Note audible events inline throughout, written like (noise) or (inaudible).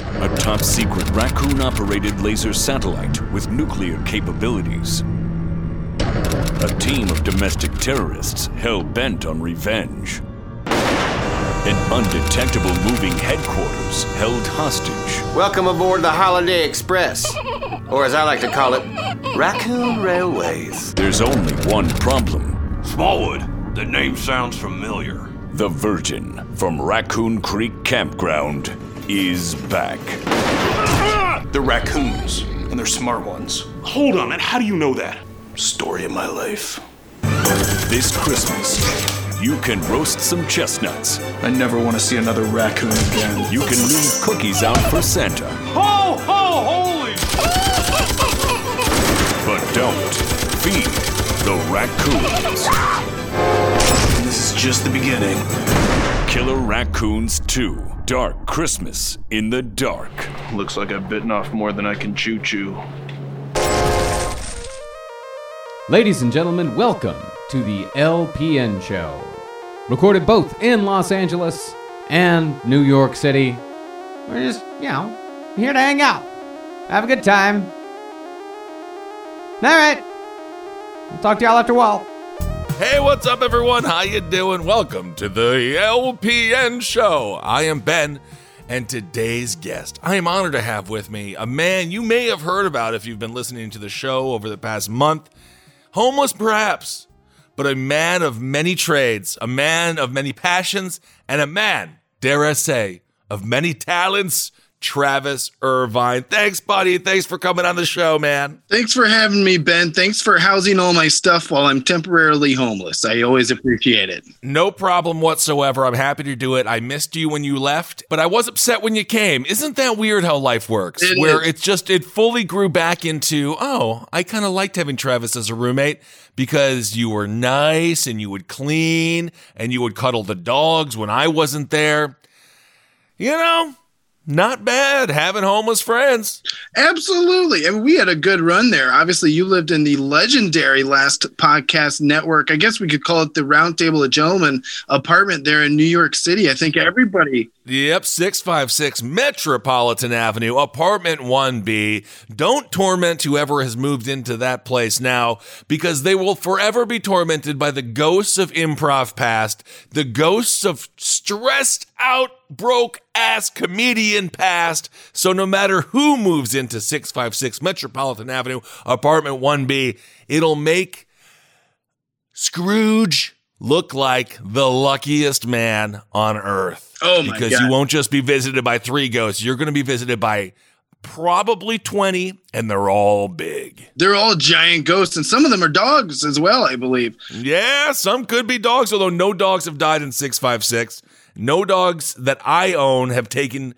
A top secret raccoon operated laser satellite with nuclear capabilities. A team of domestic terrorists hell bent on revenge. An undetectable moving headquarters held hostage. Welcome aboard the Holiday Express, or as I like to call it, Raccoon Railways. There's only one problem. Smallwood, the name sounds familiar. The Virgin from Raccoon Creek Campground is back. The raccoons, and they're smart ones. Hold on, man. How do you know that? Story of my life. This Christmas, you can roast some chestnuts. I never want to see another raccoon again. You can leave cookies out for Santa. Ho, ho, holy! But don't feed the raccoons. This is just the beginning. Killer Raccoons 2 Dark Christmas in the Dark. Looks like I've bitten off more than I can chew chew. Ladies and gentlemen, welcome to the LPN Show. Recorded both in Los Angeles and New York City. We're just, you know, here to hang out, have a good time. All right. I'll talk to y'all after a while. Hey, what's up, everyone? How you doing? Welcome to the LPN show. I am Ben, and today's guest, I am honored to have with me a man you may have heard about if you've been listening to the show over the past month. Homeless, perhaps, but a man of many trades, a man of many passions, and a man, dare I say, of many talents. Travis Irvine. Thanks, buddy. Thanks for coming on the show, man. Thanks for having me, Ben. Thanks for housing all my stuff while I'm temporarily homeless. I always appreciate it. No problem whatsoever. I'm happy to do it. I missed you when you left, but I was upset when you came. Isn't that weird how life works? It Where is. it's just, it fully grew back into, oh, I kind of liked having Travis as a roommate because you were nice and you would clean and you would cuddle the dogs when I wasn't there. You know, not bad having homeless friends. Absolutely. I mean, we had a good run there. Obviously, you lived in the legendary last podcast network. I guess we could call it the Roundtable of Gentlemen apartment there in New York City. I think everybody Yep, 656 Metropolitan Avenue, apartment 1B. Don't torment whoever has moved into that place now because they will forever be tormented by the ghosts of improv past, the ghosts of stressed out, broke ass comedian past. So no matter who moves into 656 Metropolitan Avenue, apartment 1B, it'll make Scrooge look like the luckiest man on earth. Oh my because God. you won't just be visited by three ghosts, you're going to be visited by probably 20 and they're all big. they're all giant ghosts, and some of them are dogs as well, I believe. Yeah, some could be dogs, although no dogs have died in 656. No dogs that I own have taken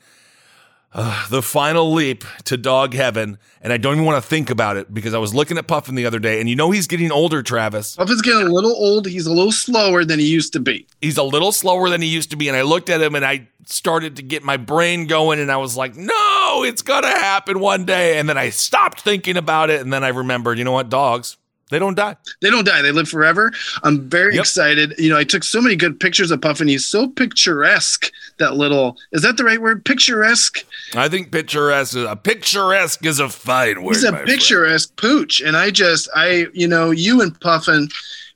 uh, the final leap to dog heaven, and I don't even want to think about it because I was looking at Puffin the other day, and you know he's getting older, Travis. Puffin's getting a little old. He's a little slower than he used to be. he's a little slower than he used to be. And I looked at him and I started to get my brain going and I was like, no, it's going to happen one day. And then I stopped thinking about it. And then I remembered, you know what? Dogs, they don't die. They don't die. They live forever. I'm very Yep. excited. You know, I took so many good pictures of Puffin. He's so picturesque. That little is that the right word? Picturesque. I think picturesque, a picturesque is a fine word. He's a my friend. picturesque pooch, and I just, I, you know, you and Puffin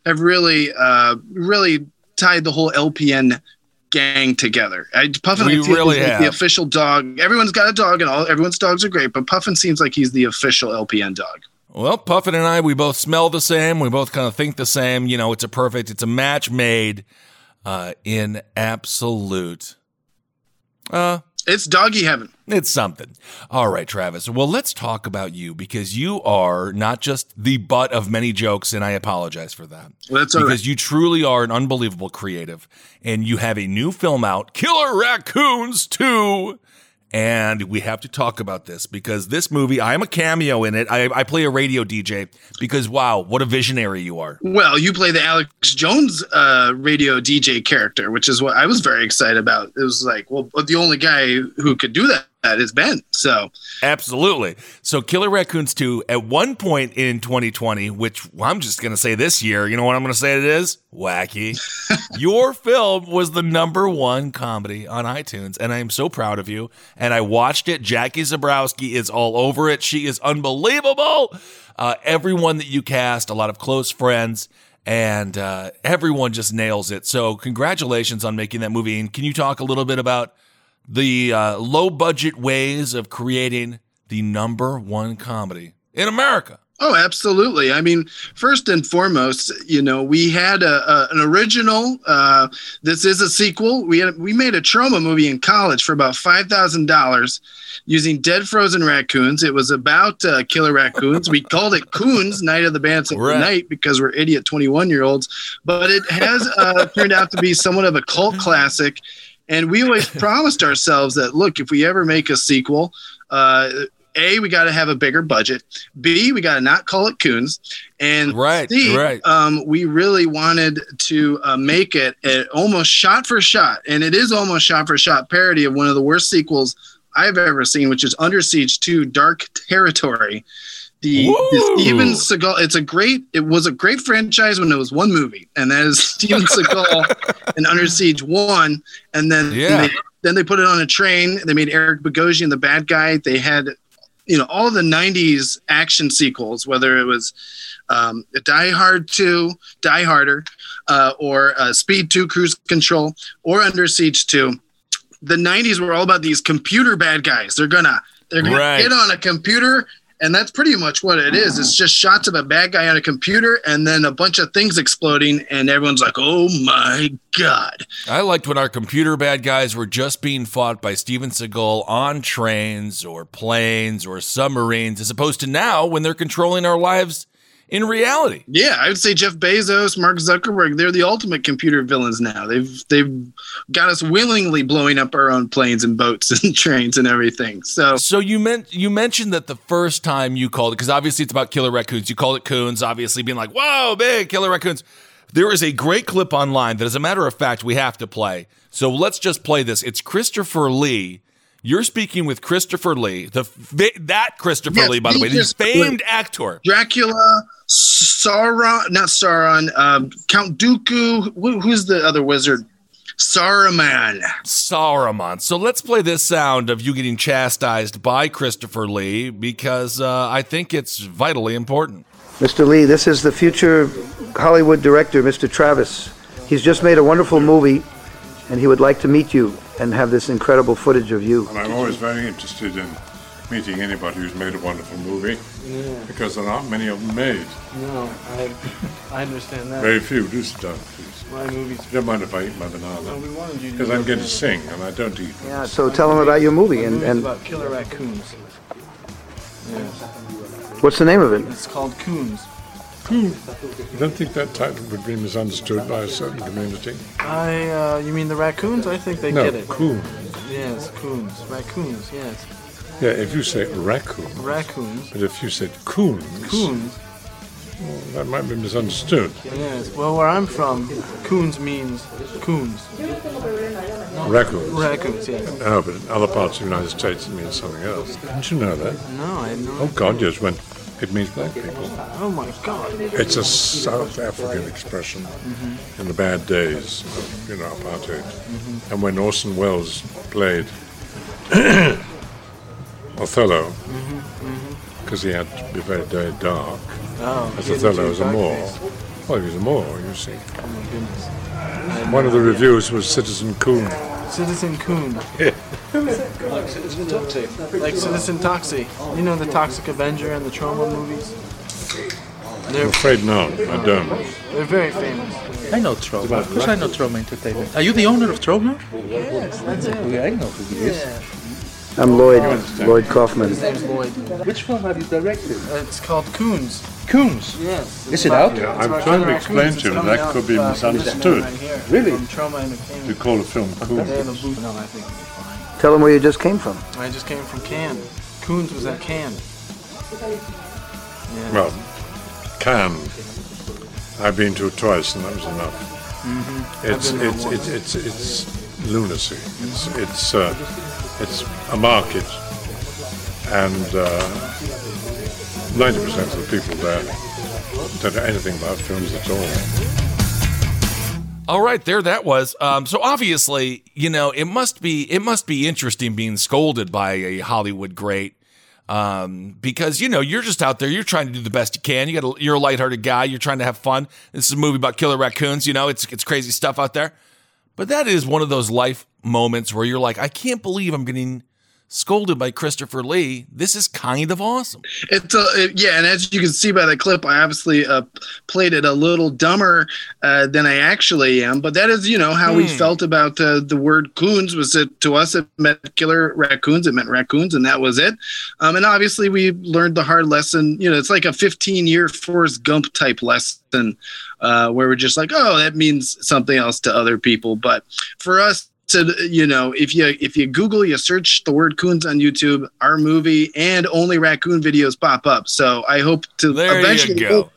have really, uh, really tied the whole LPN gang together. I, Puffin, We really like have. the official dog. Everyone's got a dog, and all everyone's dogs are great, but Puffin seems like he's the official LPN dog. Well, Puffin and I, we both smell the same. We both kind of think the same. You know, it's a perfect, it's a match made uh, in absolute uh, It's doggy heaven. It's something. All right, Travis. Well, let's talk about you because you are not just the butt of many jokes, and I apologize for that. Well, that's because right. you truly are an unbelievable creative, and you have a new film out, Killer Raccoons 2. And we have to talk about this because this movie, I am a cameo in it. I, I play a radio DJ because, wow, what a visionary you are. Well, you play the Alex Jones uh, radio DJ character, which is what I was very excited about. It was like, well, the only guy who could do that is Ben. So Absolutely. So Killer Raccoons 2, at one point in 2020, which I'm just going to say this year, you know what I'm going to say it is? Wacky. (laughs) Your film was the number one comedy on iTunes, and I am so proud of you. And I watched it. Jackie Zebrowski is all over it. She is unbelievable. Uh, everyone that you cast, a lot of close friends. And uh, everyone just nails it. So, congratulations on making that movie. And can you talk a little bit about the uh, low budget ways of creating the number one comedy in America. Oh, absolutely. I mean, first and foremost, you know, we had a, a an original. Uh, this is a sequel. We had we made a Troma movie in college for about five thousand dollars, using dead frozen raccoons. It was about uh, killer raccoons. we called it Coons Night of the Bands of Right. Night because we're idiot twenty one year olds. But it has uh, turned out to be somewhat of a cult classic. And we always (laughs) promised ourselves that look, if we ever make a sequel, uh, a we got to have a bigger budget. B we got to not call it Coons, and Right, C, right. um, we really wanted to uh, make it a, almost shot for shot, and it is almost shot for shot parody of one of the worst sequels I've ever seen, which is Under Siege 2: Dark Territory. The, the Steven Seagal. It's a great. It was a great franchise when it was one movie, and that is (laughs) Steven Seagal and Under Siege One, and then Yeah. they, then they put it on a train. They made Eric Bogosian the bad guy. They had, you know, all the '90s action sequels, whether it was um, Die Hard 2, Die Harder, uh, or uh, Speed 2, Cruise Control, or Under Siege 2. The 90s were all about these computer bad guys. They're gonna they're gonna Right. get on a computer, and that's pretty much what it is. It's just shots of a bad guy on a computer, and then a bunch of things exploding, and everyone's like, "Oh my god!" I liked when our computer bad guys were just being fought by Steven Seagal on trains or planes or submarines, as opposed to now when they're controlling our lives in reality. Yeah, I would say Jeff Bezos, Mark Zuckerberg, they're the ultimate computer villains now. They've they've got us willingly blowing up our own planes and boats (laughs) and trains and everything. So So you meant you mentioned that the first time you called it, because obviously it's about killer raccoons. You called it coons, obviously being like, "Whoa, big killer raccoons." There is a great clip online that, as a matter of fact, we have to play. So let's just play this. It's Christopher Lee. You're speaking with Christopher Lee, the fa- that Christopher Yes, Lee, by the the way, the Christopher famed actor. Dracula, Sauron, not Sauron, um, Count Dooku. Who, who's the other wizard? Saruman. Saruman. So let's play this sound of you getting chastised by Christopher Lee because uh, I think it's vitally important. Mr. Lee, this is the future Hollywood director, Mr. Travis. He's just made a wonderful movie, and he would like to meet you and have this incredible footage of you. And I'm always very interested in meeting anybody who's made a wonderful movie because there aren't many of them made. No, I, I understand that. Very few. Do sit down, please. My movies. Don't mind if I eat my banana. No, we wanted you to Because I'm that. going to sing and I don't eat. Yeah, so tell him about your movie My and, and about killer raccoons. Yes. what's the name of it? It's called Coons. I don't think that title would be misunderstood by a certain community. I, uh, you mean the raccoons? I think they no, get it. coon. Yes, coons. Raccoons, yes. Yeah, if you say raccoon, Raccoons. but if you said coons, Coons. well, that might be misunderstood. Yes. Well, where I'm from, coons means coons. Raccoons. Raccoons, yes. No, but in other parts of the United States it means something else. Didn't you know that? No, I know. Oh God, you just when it means black people. Oh my God. It's a South African expression Mhm. in the bad days of, you know, apartheid. Mhm. And when Orson Welles played (coughs) Othello, because he had to be very, very dark, Oh, as Othello was a Moor. Blackface. Well, he was a Moor, you see. Oh my goodness. One of the know, reviews was Citizen Coon. Citizen Coon. like Citizen Toxie. Like Citizen Toxie. You know the Toxic Avenger and the Troma movies? I'm afraid no, I don't. They're very famous. I know Troma. Of course I know Troma Entertainment. Are you the owner of Troma? Yes, that's it. I know who he is. I'm Lloyd, Lloyd Kaufman. His name's Lloyd. Which film have you directed? Uh, it's called Coons. Coons? Yes. Is it out? Yeah, I'm trying to explain to you that that could be misunderstood. Really? From Troma Entertainment. You call a film cool. They're in the booth. No, I think fine. Tell them where you just came from. I just came from Cannes. Coons was at Cannes. Yeah. Well, Cannes, I've been to it twice, and that was enough. Mhm. It's I've it's, it's it's it's lunacy. It's it's uh, it's a market, and uh, ninety percent of the people there don't know anything about films at all. All right, there that was. Um, so obviously, you know, it must be it must be interesting being scolded by a Hollywood great. Um, because you know you're just out there, you're trying to do the best you can. You got a, you're a lighthearted guy. You're trying to have fun. This is a movie about killer raccoons. You know, it's it's crazy stuff out there. But that is one of those life moments where you're like, I can't believe I'm getting scolded by Christopher Lee. This is kind of awesome. It's a it- yeah, and as you can see by the clip, I obviously uh, played it a little dumber uh, than I actually am. But that is, you know, how we Hmm. felt about uh, the word coons. Was it to us? It meant killer raccoons. It meant raccoons, and that was it. Um, and obviously, we learned the hard lesson. You know, it's like a 15 year Forrest Gump type lesson uh, where we're just like, oh, that means something else to other people. But for us, to you know, if you if you Google, you search the word coons on YouTube, our movie and only raccoon videos pop up. So I hope to There you eventually. go.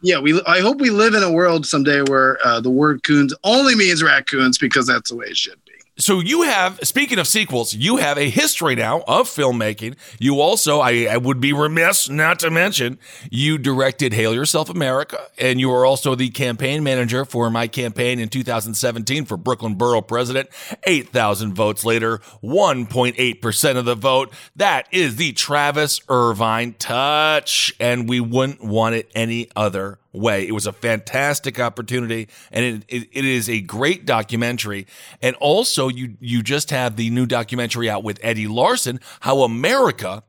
Yeah, we. I hope we live in a world someday where uh, the word coons only means raccoons because that's the way it should be. So you have, speaking of sequels, you have a history now of filmmaking. You also, I, I would be remiss not to mention, you directed Hail Yourself America, and you are also the campaign manager for my campaign in 2017 for Brooklyn Borough President. 8,000 votes later, 1.8% of the vote. That is the Travis Irvine touch, and we wouldn't want it any other way. It was a fantastic opportunity, and it, it, it is a great documentary. And also, you you just have the new documentary out with Eddie Larson, how America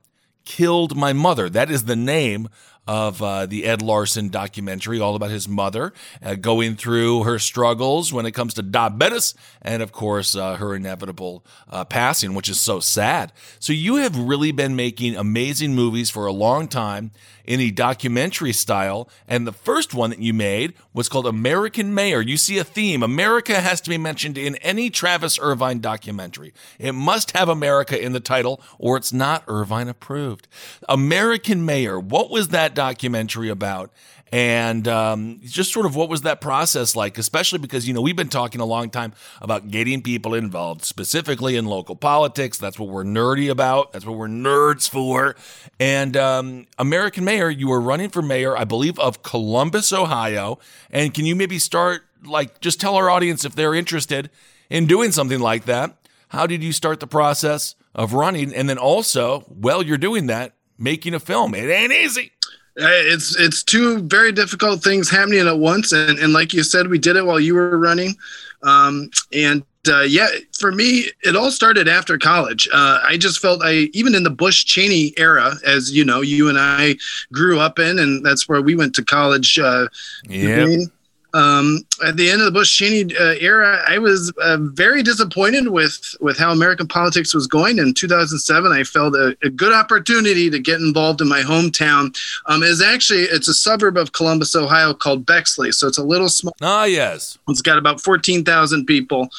killed my mother. That is the name of uh, the Ed Larson documentary, all about his mother, uh, going through her struggles when it comes to diabetes, and of course, uh, her inevitable uh, passing, which is so sad. So, you have really been making amazing movies for a long time in a documentary style. And the first one that you made was called American Mayor. You see a theme. America has to be mentioned in any Travis Irvine documentary. It must have America in the title, or it's not Irvine approved. American Mayor, what was that documentary about? And um, just sort of what was that process like? Especially because, you know, we've been talking a long time about getting people involved, specifically in local politics. That's what we're nerdy about. That's what we're nerds for. And um, American Mayor, you were running for mayor, I believe, of Columbus, Ohio. And can you maybe start, like, just tell our audience if they're interested in doing something like that? How did you start the process of running? And then also, while you're doing that, making a film. It ain't easy. It's it's two very difficult things happening at once, and, and like you said, we did it while you were running, um, and uh, yeah, for me, it all started after college. Uh, I just felt I even in the Bush Cheney era, as you know, you and I grew up in, and that's where we went to college. Uh, Yep. Um, at the end of the Bush Cheney uh, era, I was uh, very disappointed with with how American politics was going. In 2007, I felt a, a good opportunity to get involved in my hometown. Um, is actually it's a suburb of Columbus, Ohio, called Bexley. So it's a little small. Ah, yes. It's got about 14,000 people.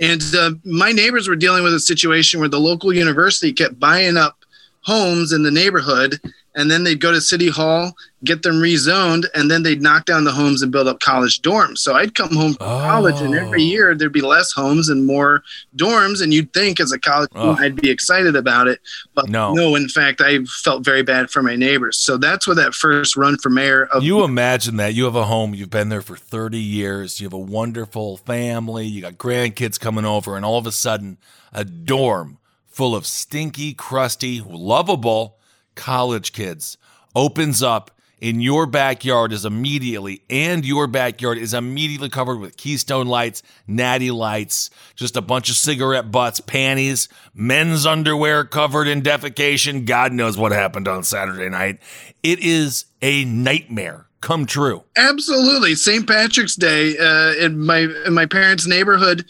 And uh, my neighbors were dealing with a situation where the local university kept buying up homes in the neighborhood. And then they'd go to City Hall, get them rezoned, and then they'd knock down the homes and build up college dorms. So I'd come home from college, and every oh. year there'd be less homes and more dorms. And you'd think, as a college student, I'd be excited about it. But No. no, in fact, I felt very bad for my neighbors. So that's where that first run for mayor of You imagine that you have a home, you've been there for 30 years, you have a wonderful family, you got grandkids coming over, and all of a sudden, a dorm full of stinky, crusty, lovable college kids opens up in your backyard is immediately and your backyard is immediately covered with keystone lights natty lights just a bunch of cigarette butts panties men's underwear covered in defecation god knows what happened on saturday night it is a nightmare come true. Absolutely, St. Patrick's Day uh, in my in my parents' neighborhood,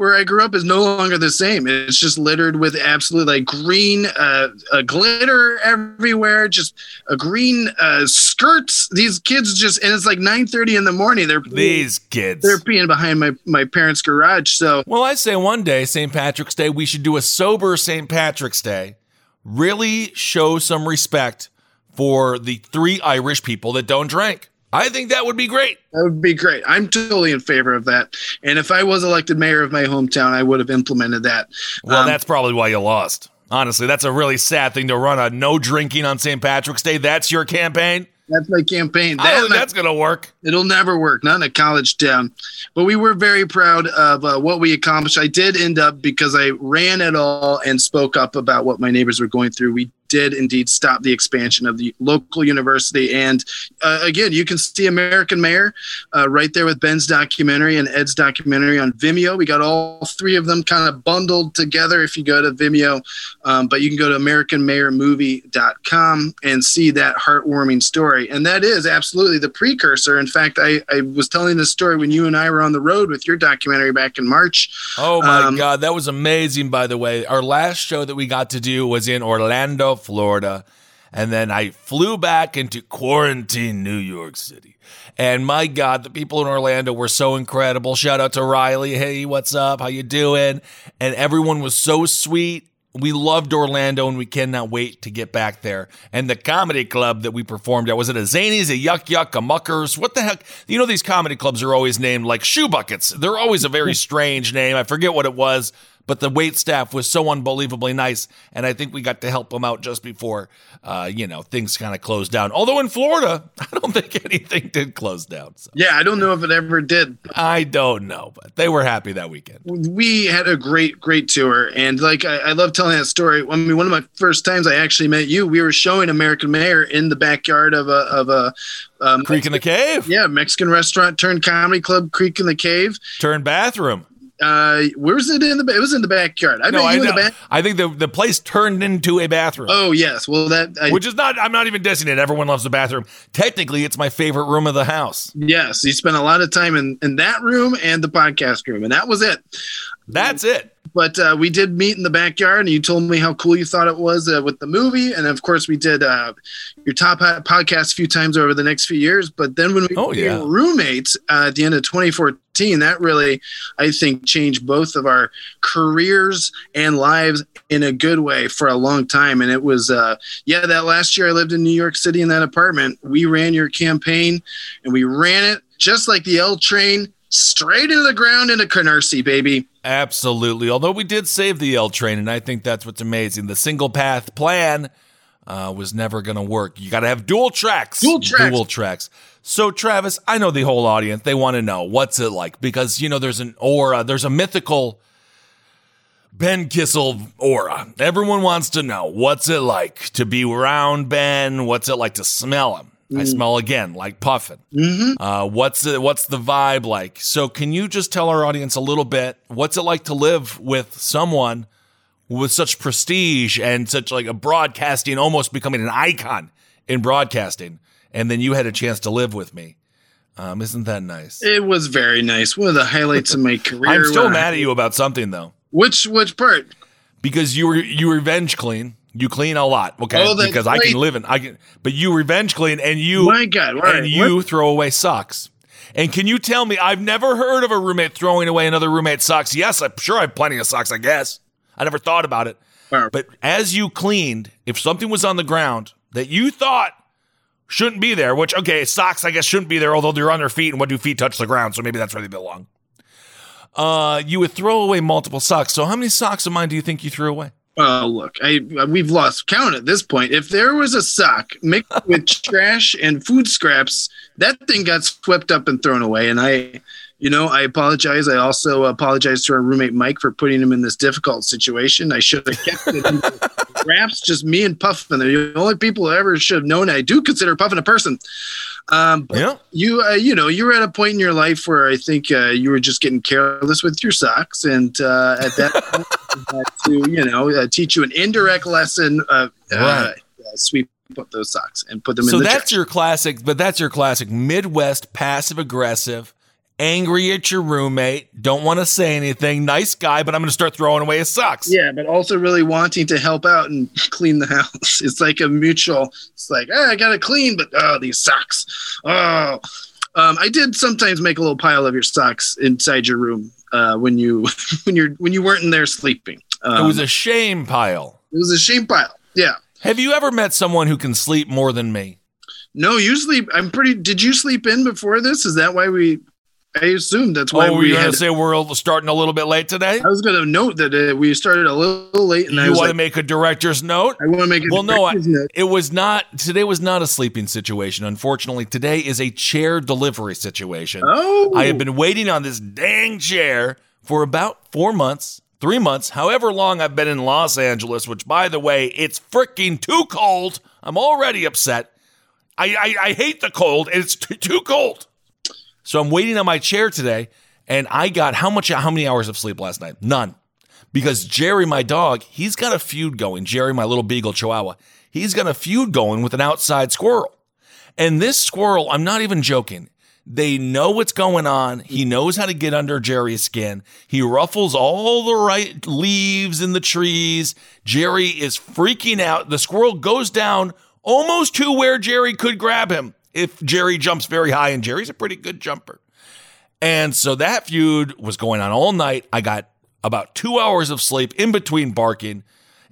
where I grew up, is no longer the same. It's just littered with absolute like green uh, uh, glitter everywhere, just a green uh, skirts. These kids just and it's like nine thirty in the morning. They're These kids. they're peeing behind my my parents' garage. So Well, I say one day, St. Patrick's Day, we should do a sober St. Patrick's Day. Really show some respect for the three Irish people that don't drink. I think that would be great. That would be great. I'm totally in favor of that. And if I was elected mayor of my hometown, I would have implemented that. Well, Um, that's probably why you lost. Honestly, that's a really sad thing to run a no drinking on St. Patrick's Day. That's your campaign. That's my campaign. I don't think that's going to work. It'll never work, not in a college town. But we were very proud of uh, what we accomplished. I did end up because I ran it all and spoke up about what my neighbors were going through. We did indeed stop the expansion of the local university. And uh, again, you can see American Mayor uh, right there with Ben's documentary and Ed's documentary on Vimeo. We got all three of them kind of bundled together if you go to Vimeo. Um, but you can go to AmericanMayorMovie.com and see that heartwarming story. And that is absolutely the precursor. In fact, I, I was telling this story when you and I were on the road with your documentary back in March. Oh my Um, God, that was amazing, by the way. Our last show that we got to do was in Orlando, Florida. And then I flew back into quarantine, New York City. And my God, the people in Orlando were so incredible. Shout out to Riley. Hey, what's up? How you doing? And everyone was so sweet. We loved Orlando and we cannot wait to get back there. And the comedy club that we performed at was it a Zanies, a Yuck Yuck, a Muckers? What the heck? You know, these comedy clubs are always named like shoe buckets. They're always a very (laughs) strange name. I forget what it was, but the wait staff was so unbelievably nice. And I think we got to help them out just before, uh, you know, things kind of closed down. Although in Florida, (laughs) I don't think anything did close down. So Yeah, I don't know if it ever did. I don't know, but they were happy that weekend. we had a great great tour and like I, I love telling that story i mean one of my first times i actually met you we were showing american mayor in the backyard of a of a um, Creek and the Cave. yeah mexican restaurant turned comedy club creek and the cave Turn bathroom. Uh where's it in the it was in the backyard i no, I you in know. the back I think the, the place turned into a bathroom. oh yes well that I, Which is not, I'm not even dissing it. Everyone loves the bathroom. Technically, it's my favorite room of the house. yes you spent a lot of time in in that room and the podcast room and that was it That's it. But uh, we did meet in the backyard and you told me how cool you thought it was uh, with the movie. And of course we did uh, your top hat podcast a few times over the next few years. But then when we Oh, became yeah. roommates uh, at the end of 2014 that really i think changed both of our careers and lives in a good way for a long time. And it was uh, yeah that last year i lived in new york city in that apartment. We ran your campaign and we ran it just like the l train straight into the ground into canarsie baby Absolutely. Although we did save the L train, and I think that's what's amazing. The single path plan uh, was never going to work. You got to have dual tracks. Dual tracks. Dual tracks. So, Travis, I know the whole audience, they want to know what's it like because, you know, there's an aura, there's a mythical Ben Kissel aura. Everyone wants to know what's it like to be around Ben? What's it like to smell him? I smell again, like Puffin. Uh, what's the what's the vibe like? So, can you just tell our audience a little bit? What's it like to live with someone with such prestige and such like a broadcasting, almost becoming an icon in broadcasting, and then you had a chance to live with me? Um, isn't that nice? It was very nice. One of the highlights of my (laughs) career. I'm still when I- mad at you about something though, Which which part? because you were you revenge clean. You clean a lot, okay? Oh, because I can live in I can, but you revenge clean and you My God, right, and you throw away socks. And can you tell me? I've never heard of a roommate throwing away another roommate's socks. Yes, I'm sure I have plenty of socks. I guess I never thought about it. But as you cleaned, if something was on the ground that you thought shouldn't be there, which okay, socks I guess shouldn't be there, although they're on their feet, and what do feet touch the ground? So maybe that's where they belong. Uh, you would throw away multiple socks. So how many socks of mine do you think you threw away? Oh look, I uh, we've lost count at this point. If there was a sock mixed with (laughs) trash and food scraps, that thing got swept up and thrown away. And I, you know, I apologize. I also apologize to our roommate Mike for putting him in this difficult situation. I should have kept it the scraps. (laughs) Just me and Puffin. They're the only people who ever should have known. I do consider Puffin a person. Um, Yeah. you, uh, you know, you were at a point in your life where I think uh, you were just getting careless with your socks, and uh, at that (laughs) point, I had to, you know, uh, teach you an indirect lesson of uh, Right. uh, sweep up those socks and put them so in the So that's trash. your classic, but that's your classic Midwest passive aggressive, angry at your roommate, don't want to say anything, nice guy, but I'm going to start throwing away his socks. Yeah, but also really wanting to help out and (laughs) clean the house. It's like a mutual. It's like, ah, I gotta clean, but oh, these socks. Oh, um, I did sometimes make a little pile of your socks inside your room uh, when you (laughs) when you're when you weren't in there sleeping. Um, it was a shame pile. it was a shame pile. Yeah. Have you ever met someone who can sleep more than me? No, usually I'm pretty. Did you sleep in before this? Is that why we? I assume that's why oh, were we you had. say we're starting a little bit late today? I was going to note that uh, we started a little late, and I You was want to like, make a director's note? I want to make. A Well, no, I, it was not. Today was not a sleeping situation. Unfortunately, today is a chair delivery situation. Oh. I have been waiting on this dang chair for about four months, three months, however long I've been in Los Angeles. Which, by the way, it's freaking too cold. I'm already upset. I I, I hate the cold. It's too, too cold. So I'm waiting on my chair today, and I got how much? How many hours of sleep last night? None because Jerry, my dog, he's got a feud going. Jerry, my little beagle chihuahua, he's got a feud going with an outside squirrel. And this squirrel, I'm not even joking. They know what's going on. He knows how to get under Jerry's skin. He ruffles all the right leaves in the trees. Jerry is freaking out. The squirrel goes down almost to where Jerry could grab him if Jerry jumps very high, and Jerry's a pretty good jumper. And so that feud was going on all night. I got about two hours of sleep in between barking,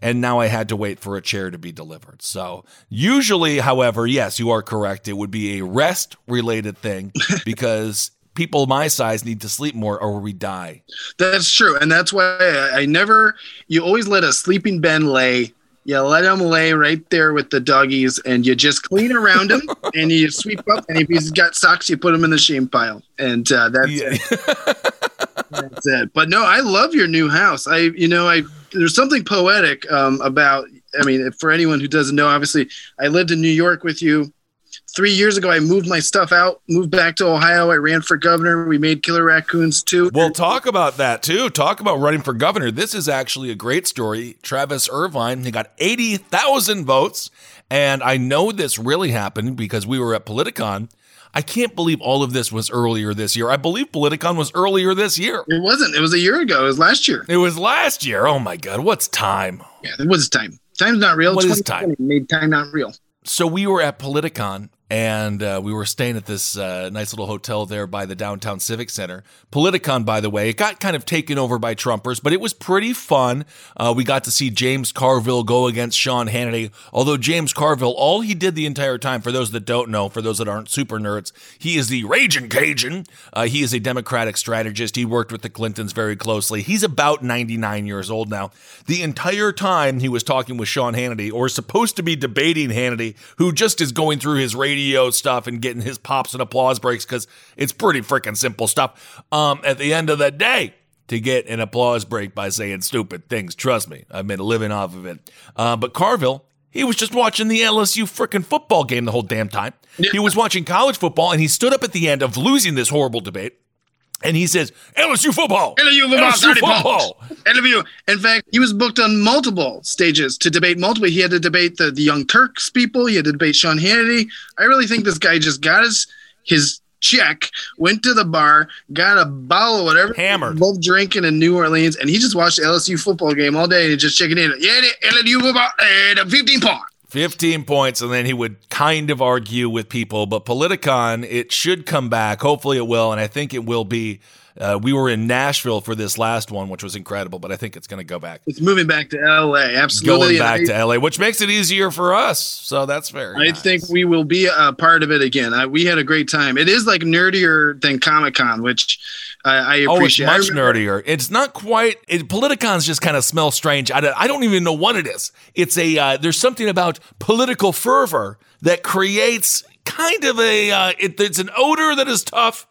and now I had to wait for a chair to be delivered. So, usually, however, yes, you are correct. It would be a rest related thing (laughs) because people my size need to sleep more or we die. That's true, and that's why I, I never. You always let a sleeping Ben lay. You let him lay right there with the doggies, and you just clean around him, (laughs) and you sweep up. And if he's got socks, you put him in the shame pile, and uh, that's it. (laughs) that's it. But no, I love your new house. I, you know, I there's something poetic um, about. I mean, for anyone who doesn't know, obviously, I lived in New York with you. Three years ago, I moved my stuff out, moved back to Ohio. I ran for governor. We made Killer Raccoons too. We'll talk about that too. Talk about running for governor. This is actually a great story. Travis Irvine, he got 80,000 votes. And I know this really happened because we were at Politicon. I can't believe all of this was earlier this year. I believe Politicon was earlier this year. It wasn't. It was a year ago. It was last year. It was last year. Oh my God. What's time? Yeah, it was time. Time's not real. What is time? Made time not real. So we were at Politicon and uh, we were staying at this uh, nice little hotel there by the downtown Civic Center. Politicon, by the way, it got kind of taken over by Trumpers, but it was pretty fun. Uh, we got to see James Carville go against Sean Hannity. Although James Carville, all he did the entire time, for those that don't know, for those that aren't super nerds, he is the raging Cajun. Uh, he is a Democratic strategist. He worked with the Clintons very closely. He's about 99 years old now. The entire time he was talking with Sean Hannity, or supposed to be debating Hannity, who just is going through his radio stuff and getting his pops and applause breaks because it's pretty freaking simple stuff. Um, at the end of the day, to get an applause break by saying stupid things. Trust me, I've made a living off of it. Uh, but Carville, he was just watching the LSU freaking football game the whole damn time. He was watching college football and he stood up at the end of losing this horrible debate. And he says, LSU football. LSU football. LSU football. LSU. In fact, he was booked on multiple stages to debate multiple. He had to debate the, the Young Turks people. He had to debate Sean Hannity. I really think this guy just got his his check, went to the bar, got a bottle of whatever, hammered, both drinking in New Orleans, and he just watched the LSU football game all day and just checking in. Yeah, LSU football, uh, the 15 point. 15 points, and then he would kind of argue with people. But Politicon, it should come back. Hopefully, it will, and I think it will be. Uh, we were in Nashville for this last one, which was incredible, but I think it's going to go back. It's moving back to LA. Absolutely. Going back And to LA, which makes it easier for us. So that's fair. I think we will be a part of it again. I, we had a great time. It is like nerdier than Comic Con, which I, I appreciate. Oh, it's much nerdier. It's not quite. It, Politicons just kind of smells strange. I don't, I don't even know what it is. It's a. Uh, there's something about political fervor that creates kind of a. Uh, it, it's an odor that is tough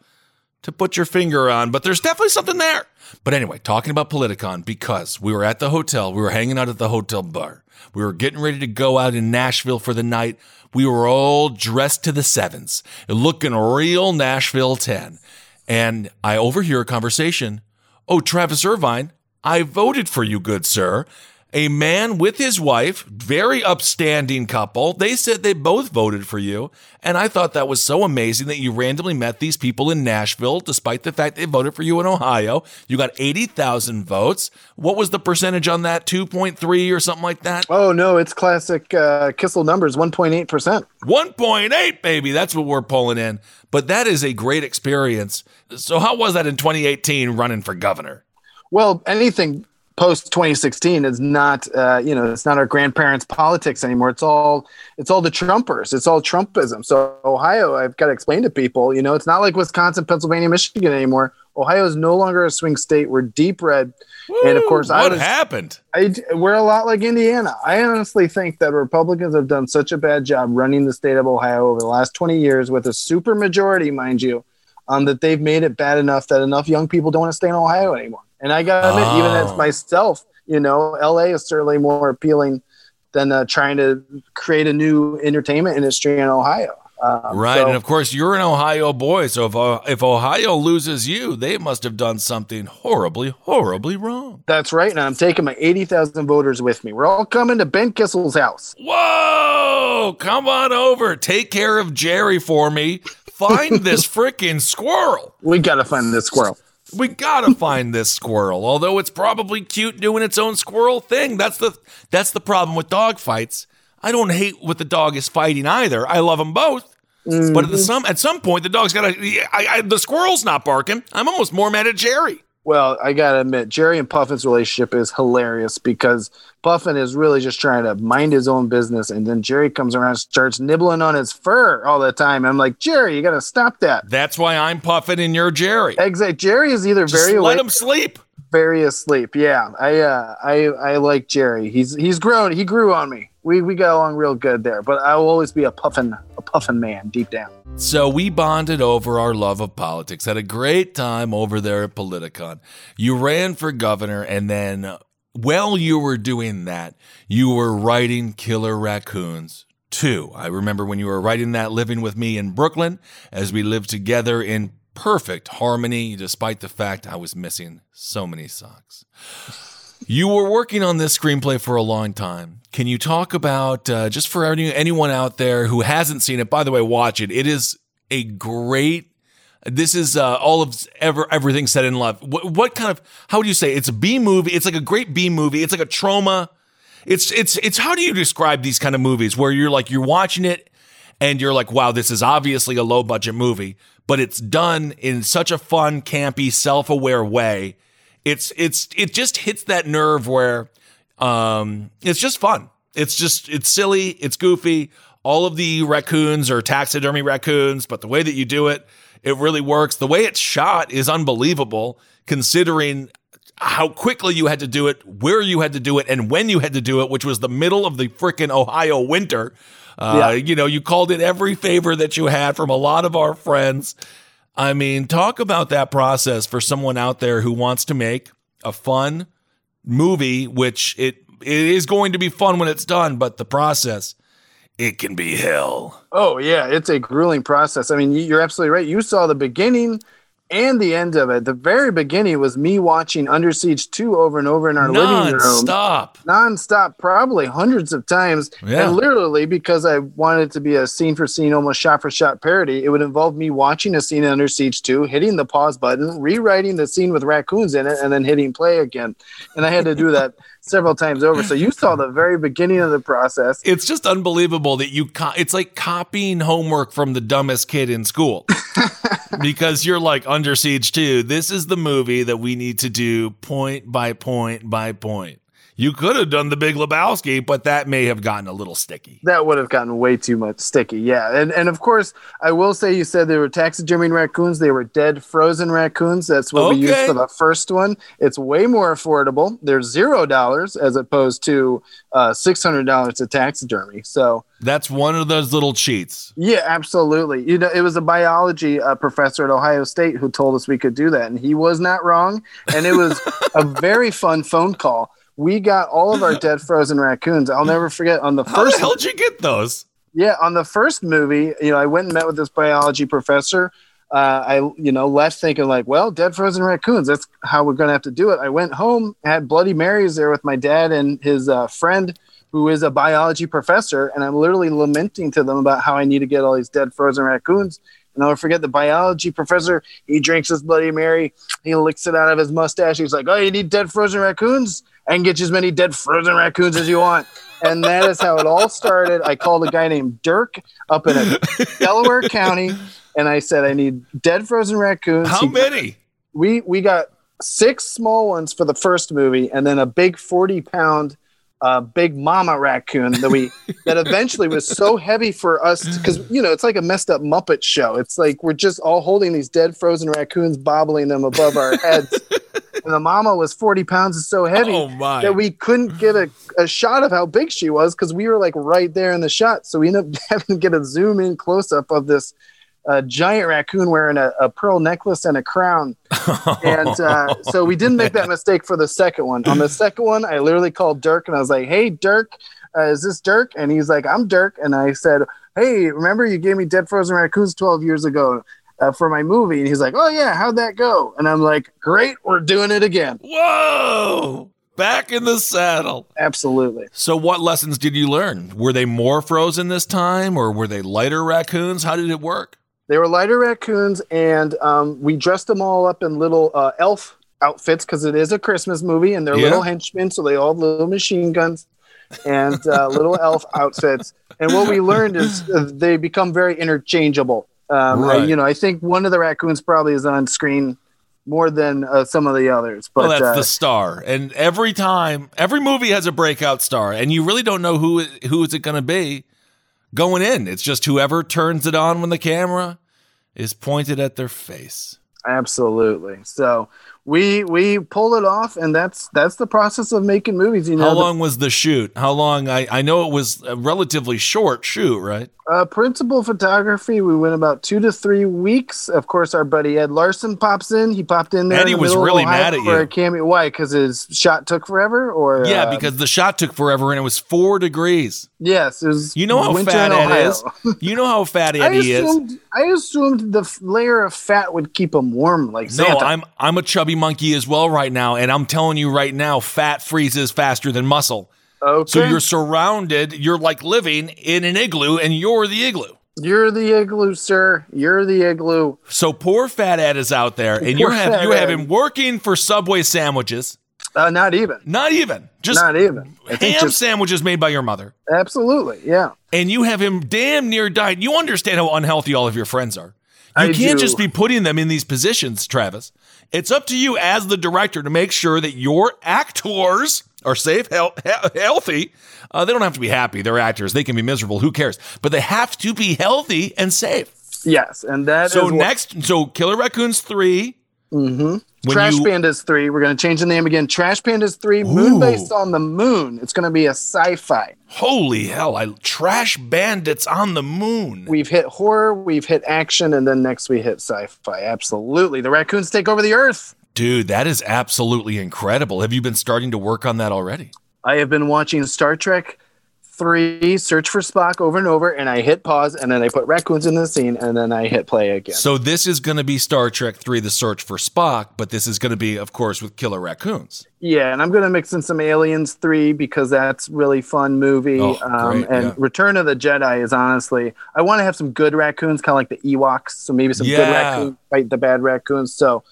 to put your finger on, but there's definitely something there. But anyway, talking about Politicon because we were at the hotel, we were hanging out at the hotel bar. We were getting ready to go out in Nashville for the night. We were all dressed to the sevens, looking real Nashville 10. And I overhear a conversation. Oh, Travis Irvine, I voted for you, good sir. A man with his wife, very upstanding couple. They said they both voted for you. And I thought that was so amazing that you randomly met these people in Nashville, despite the fact they voted for you in Ohio. You got 80,000 votes. What was the percentage on that? 2.3 or something like that? Oh, no, it's classic uh, Kissel numbers 1.8%. 1.8, baby. That's what we're pulling in. But that is a great experience. So, how was that in 2018 running for governor? Well, anything post 2016 is not uh, you know it's not our grandparents politics anymore. It's all it's all the trumpers. It's all trumpism. So ohio i've got to explain to people you know it's not like wisconsin pennsylvania michigan anymore. Ohio is no longer a swing state. We're deep red. Woo, and of course what I was, happened? I, we're a lot like indiana. I honestly think that republicans have done such a bad job running the state of ohio over the last 20 years with a super majority mind you um, that they've made it bad enough that enough young people don't want to stay in ohio anymore and I got to admit, oh. even as myself, you know, LA is certainly more appealing than uh, trying to create a new entertainment industry in Ohio. Um, right, so, and of course you're an Ohio boy, so if uh, if Ohio loses you, they must have done something horribly, horribly wrong. That's right, and I'm taking my eighty thousand voters with me. We're all coming to Ben Kissel's house. Whoa! Come on over. Take care of Jerry for me. Find (laughs) this freaking squirrel. We gotta find this squirrel. We gotta (laughs) find this squirrel. Although it's probably cute doing its own squirrel thing. That's the that's the problem with dog fights. I don't hate what the dog is fighting either. I love them both. Mm-hmm. But at the some at some point, the dog's got to. The squirrel's not barking. I'm almost more mad at Jerry. Well, I gotta admit, Jerry and Puffin's relationship is hilarious because Puffin is really just trying to mind his own business, and then Jerry comes around and starts nibbling on his fur all the time. I'm like, Jerry, you gotta stop that. That's why I'm Puffin and you're Jerry. Exactly. Jerry is either just very let him sleep. Very asleep. Yeah, I uh, I I like Jerry. He's he's grown. He grew on me. We we got along real good there. But I will always be a Puffin a Puffin man deep down. So we bonded over our love of politics. Had a great time over there at Politicon. You ran for governor, and then while you were doing that, you were writing Killer Raccoons. too. I remember when you were writing that living with me in Brooklyn as we lived together in perfect harmony, despite the fact I was missing so many socks. You were working on this screenplay for a long time. Can you talk about uh, just for any, anyone out there who hasn't seen it? By the way, watch it. It is a great. This is uh, all of ever everything said in love. What, what kind of how would you say it's a B movie? It's like a great B movie. It's like a Troma. It's it's it's how do you describe these kind of movies where you're like you're watching it and you're like wow this is obviously a low budget movie but it's done in such a fun campy self aware way. It's it's it just hits that nerve where um, it's just fun. It's just it's silly. It's goofy. All of the raccoons are taxidermy raccoons, but the way that you do it, it really works. The way it's shot is unbelievable, considering how quickly you had to do it, where you had to do it, and when you had to do it, which was the middle of the freaking Ohio winter. Uh, yeah. You know, you called in every favor that you had from a lot of our friends. I mean, talk about that process for someone out there who wants to make a fun, movie, which it it is going to be fun when it's done, but the process it can be hell. Oh yeah, it's a grueling process. I mean, you're absolutely right. You saw the beginning and the end of it. The very beginning was me watching Under Siege 2 over and over in our Non-stop. living room. Non-stop. Non-stop, probably hundreds of times. Yeah. And literally, because I wanted it to be a scene for scene, almost shot for shot parody, it would involve me watching a scene in Under Siege 2, hitting the pause button, rewriting the scene with raccoons in it, and then hitting play again. And I had to do (laughs) that several times over. So you saw the very beginning of the process. It's just unbelievable that you co- it's like copying homework from the dumbest kid in school. Because you're like under siege too. This is the movie that we need to do point by point by point. You could have done the Big Lebowski, but that may have gotten a little sticky. That would have gotten way too much sticky, yeah. And and of course, I will say you said they were taxidermy raccoons. They were dead, frozen raccoons. That's what okay. we used for the first one. It's way more affordable. They're zero dollars as opposed to uh, six hundred dollars to taxidermy. So that's one of those little cheats. Yeah, absolutely. You know, it was a biology uh, professor at Ohio State who told us we could do that, and he was not wrong. And it was (laughs) a very fun phone call we got all of our (laughs) dead frozen raccoons. I'll never forget on the first. How the hell did you get those? Yeah, on the first movie, you know, I went and met with this biology professor. uh, I, you know, left thinking like, well, dead frozen raccoons. That's how we're going to have to do it. I went home, had Bloody Marys there with my dad and his uh, friend, who is a biology professor, and I'm literally lamenting to them about how I need to get all these dead frozen raccoons. And I'll forget the biology professor. He drinks his Bloody Mary. He licks it out of his mustache. He's like, "Oh, you need dead frozen raccoons? Can get you as many dead frozen raccoons as you want." And that is how it all started. I called a guy named Dirk up in a Delaware County, and I said, "I need dead frozen raccoons." How He- many? we we got six small ones for the first movie, and then a big forty pound, uh, big mama raccoon that we (laughs) that eventually was so heavy for us because you know it's like a messed up Muppet show. It's like we're just all holding these dead frozen raccoons, bobbling them above our heads. And the mama was forty pounds and so heavy Oh, that we couldn't get a, a shot of how big she was because we were like right there in the shot. So we ended up (laughs) having to get a zoom in close up of this uh, giant raccoon wearing a, a pearl necklace and a crown. and (laughs) uh, so we didn't make that (laughs) mistake for the second one. On the second one, I literally called Dirk and I was like, "Hey, Dirk, uh, is this Dirk?" And he's like, "I'm Dirk." And I said, "Hey, remember you gave me Dead Frozen Raccoons 12 years ago uh, for my movie?" And he's like, "Oh yeah, how'd that go?" And I'm like, "Great, we're doing it again." Whoa! Back in the saddle. Absolutely. So, what lessons did you learn? Were they more frozen this time, or were they lighter raccoons? How did it work? They were lighter raccoons, and um, we dressed them all up in little uh, elf outfits because it is a Christmas movie, and they're Yeah. little henchmen, so they all have little machine guns and uh, little elf outfits. And what we learned is uh, they become very interchangeable. Um, I- you know, I think one of the raccoons probably is on screen more than uh, some of the others. But well, that's uh, the star, and every time, every movie has a breakout star, and you really don't know who who is it going to be going in. It's just whoever turns it on when the camera is pointed at their face. absolutely. So we we pulled it off, and that's that's the process of making movies. You know, How the- long was the shoot? How long? I I know it was a relatively short shoot, right? Uh, principal photography, we went about two to three weeks. Of course, our buddy Ed Larson pops in. He popped in there. And he the was really mad at for you. A cameo. Why? Because his shot took forever, or Yeah, uh, because the shot took forever, and it was four degrees. yes, it was. You know how fat Ed is. You know how fat (laughs) I Eddie is. I assumed the layer of fat would keep him warm, like No, I'm I'm a chubby monkey as well right now, and I'm telling you right now, fat freezes faster than muscle. okay. So you're surrounded, you're like living in an igloo, and you're the igloo. You're the igloo, sir. You're the igloo. So poor fat Ed is out there, and you have you have him working for Subway sandwiches. Uh, not even. Not even just Not even. Ham just- sandwiches made by your mother, Absolutely. Yeah. and you have him damn near died. You understand how unhealthy all of your friends are. You I can't do. just be putting them in these positions, Travis. It's up to you as the director to make sure that your actors are safe, he- healthy. Uh, they don't have to be happy. They're actors. They can be miserable. Who cares? But they have to be healthy and safe. Yes, and that so is what- next, so Killer Raccoons 3 Mhm. When Trash you- Pandas 3. We're going to change the name again. Trash Pandas 3, moon based on the moon. It's going to be a sci fi. Holy hell! I trash bandits on the moon. We've hit horror, we've hit action, and then next we hit sci fi. Absolutely. The raccoons take over the earth. Dude, that is absolutely incredible. Have you been starting to work on that already? I have been watching Star Trek 3, Search for Spock over and over, and I hit pause, and then I put raccoons in the scene, and then I hit play again. So this is going to be Star Trek 3 The Search for Spock, but this is going to be of course with killer raccoons. Yeah, and I'm going to mix in some Aliens 3 because that's really fun movie. Oh, um, and yeah. Return of the Jedi is honestly, I want to have some good raccoons, kind of like the Ewoks. So maybe some good Yeah. raccoons fight the bad raccoons. So,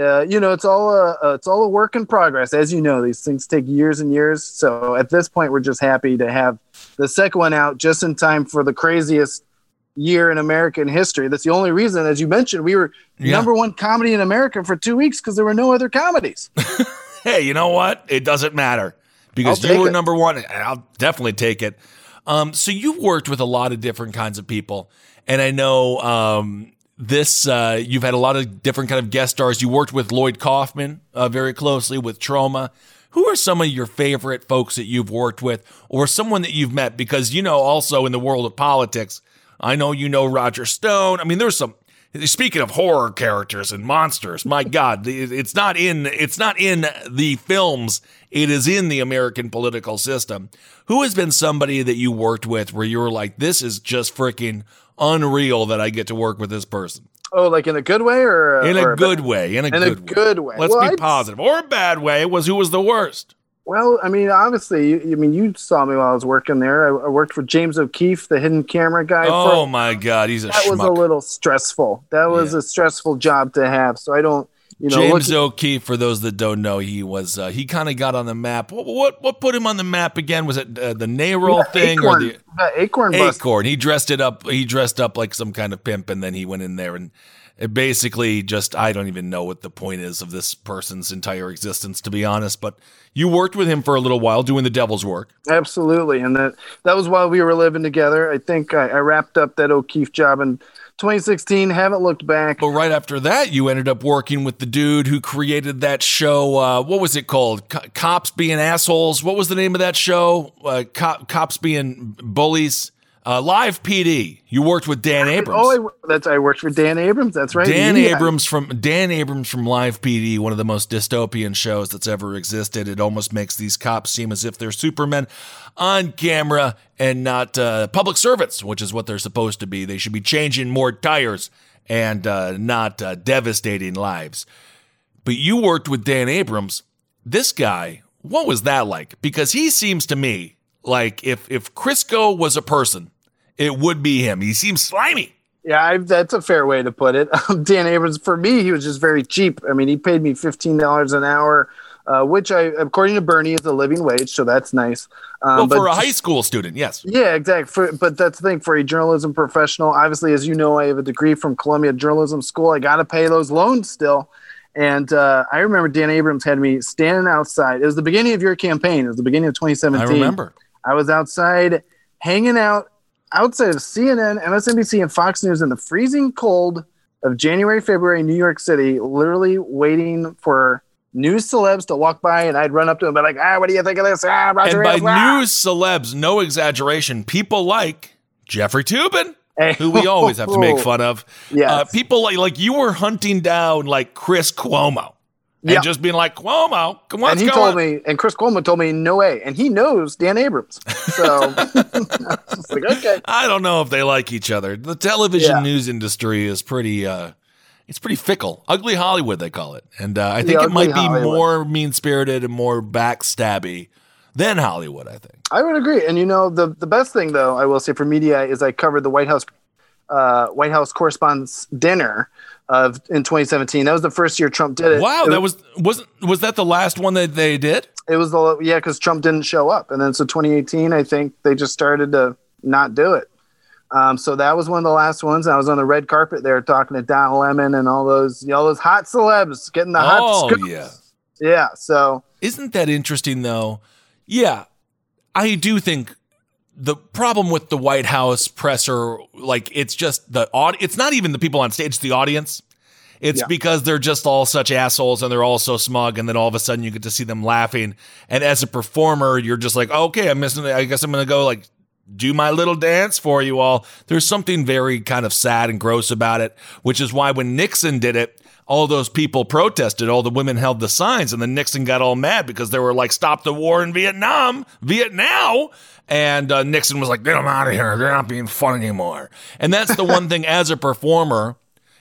uh, you know, it's all a uh, it's all a work in progress. As you know, these things take years and years. So at this point, we're just happy to have the second one out just in time for the craziest year in American history. That's the only reason, as you mentioned, we were Yeah. number one comedy in America for two weeks because there were no other comedies. (laughs) Hey, you know what? It doesn't matter because you were it. number one. and I'll definitely take it. Um, so you've worked with a lot of different kinds of people, and I know um, this. Uh, you've had a lot of different kind of guest stars. You worked with Lloyd Kaufman uh, very closely with Troma. Who are some of your favorite folks that you've worked with, or someone that you've met? Because you know, also in the world of politics, I know you know Roger Stone. I mean, there's some. Speaking of horror characters and monsters, my God, it's not in it's not in the films. It is in the American political system. Who has been somebody that you worked with where you were like, this is just freaking unreal that I get to work with this person? Oh, like in a good way or in or a good way? In a in good a good way. Let's Well, be I'd- positive. Or a bad way was who was the worst. Well, I mean, obviously, you, I mean, you saw me while I was working there. I, I worked for James O'Keefe, the hidden camera guy. Oh for, my God, he's a that was a little stressful. That was a stressful job to have. So I don't, you know, James look- O'Keefe, for those that don't know, he was uh, he kind of got on the map. What, what what put him on the map again? Was it uh, the NAROL Yeah, thing Acorn, or the the Acorn bus. Acorn? He dressed it up. He dressed up like some kind of pimp, and then he went in there and it basically just I don't even know what the point is of this person's entire existence, to be honest. But you worked with him for a little while doing the devil's work. Absolutely, and that that was while we were living together. I think I, I wrapped up that O'Keefe job in 2016. Haven't looked back. But right after that, you ended up working with the dude who created that show. Uh, what was it called? Co- Cops being assholes. What was the name of that show? Uh, cop, cops being bullies. Uh, Live PD. You worked with Dan Abrams. Oh, I, that's I worked for Dan Abrams. That's right. Dan He- Abrams from Dan Abrams from Live PD, one of the most dystopian shows that's ever existed. It almost makes these cops seem as if they're supermen on camera and not uh, public servants, which is what they're supposed to be. They should be changing more tires and uh, not uh, devastating lives. But you worked with Dan Abrams. This guy, what was that like? Because he seems to me like if if Crisco was a person, it would be him. He seems slimy. Yeah, I, that's a fair way to put it. (laughs) Dan Abrams, for me, he was just very cheap. I mean, he paid me fifteen dollars an hour, uh, which I, according to Bernie, is a living wage, so that's nice. Um, well, but for a high school student, yes. Yeah, exactly. For, but that's the thing for a journalism professional. Obviously, as you know, I have a degree from Columbia Journalism School. I got to pay those loans still. And uh, I remember Dan Abrams had me standing outside. It was the beginning of your campaign. It was the beginning of 2017. I remember. I was outside hanging out outside of CNN, MSNBC, and Fox News in the freezing cold of January, February in New York City, literally waiting for news celebs to walk by, and I'd run up to them and be like, "Ah, what do you think of this? Ah, Roger And by ah." news celebs, no exaggeration, people like Jeffrey Toobin, who we always have to make (laughs) fun of. Yes. Uh, people like like you were hunting down like Chris Cuomo. And Yeah. just being like, Cuomo, come on, and he told me, and Chris Coleman told me, no way. And he knows Dan Abrams. So it's (laughs) (laughs) like, okay. I don't know if they like each other. The television Yeah. news industry is pretty uh it's pretty fickle. Ugly Hollywood they call it. And uh, I think it might be Hollywood. more mean-spirited and more backstabby than Hollywood, I think. I would agree. And you know, the the best thing though, I will say for media is I covered the White House uh, White House Correspondents' Dinner of in 2017. That was the first year Trump did it. Wow, It that was wasn't was that the last one that they did? It was the yeah, because Trump didn't show up, and then so 2018, I think they just started to not do it. Um, so that was one of the last ones. I was on the red carpet there talking to Don Lemon and all those all those hot celebs getting the hot oh yeah. Yeah. So Isn't that interesting though? Yeah. I do think the problem with the White House presser, like it's just the aud it's not even the people on stage, it's the audience. It's Yeah. because they're just all such assholes and they're all so smug, and then all of a sudden you get to see them laughing. And as a performer, you're just like, okay, I'm missing. I guess I'm gonna go like do my little dance for you all. There's something very kind of sad and gross about it, which is why when Nixon did it, all those people protested. All the women held the signs, and then Nixon got all mad because they were like, "Stop the war in Vietnam, Vietnam." And uh, Nixon was like, "Get them out of here. They're not being fun anymore." And that's the one thing as a performer,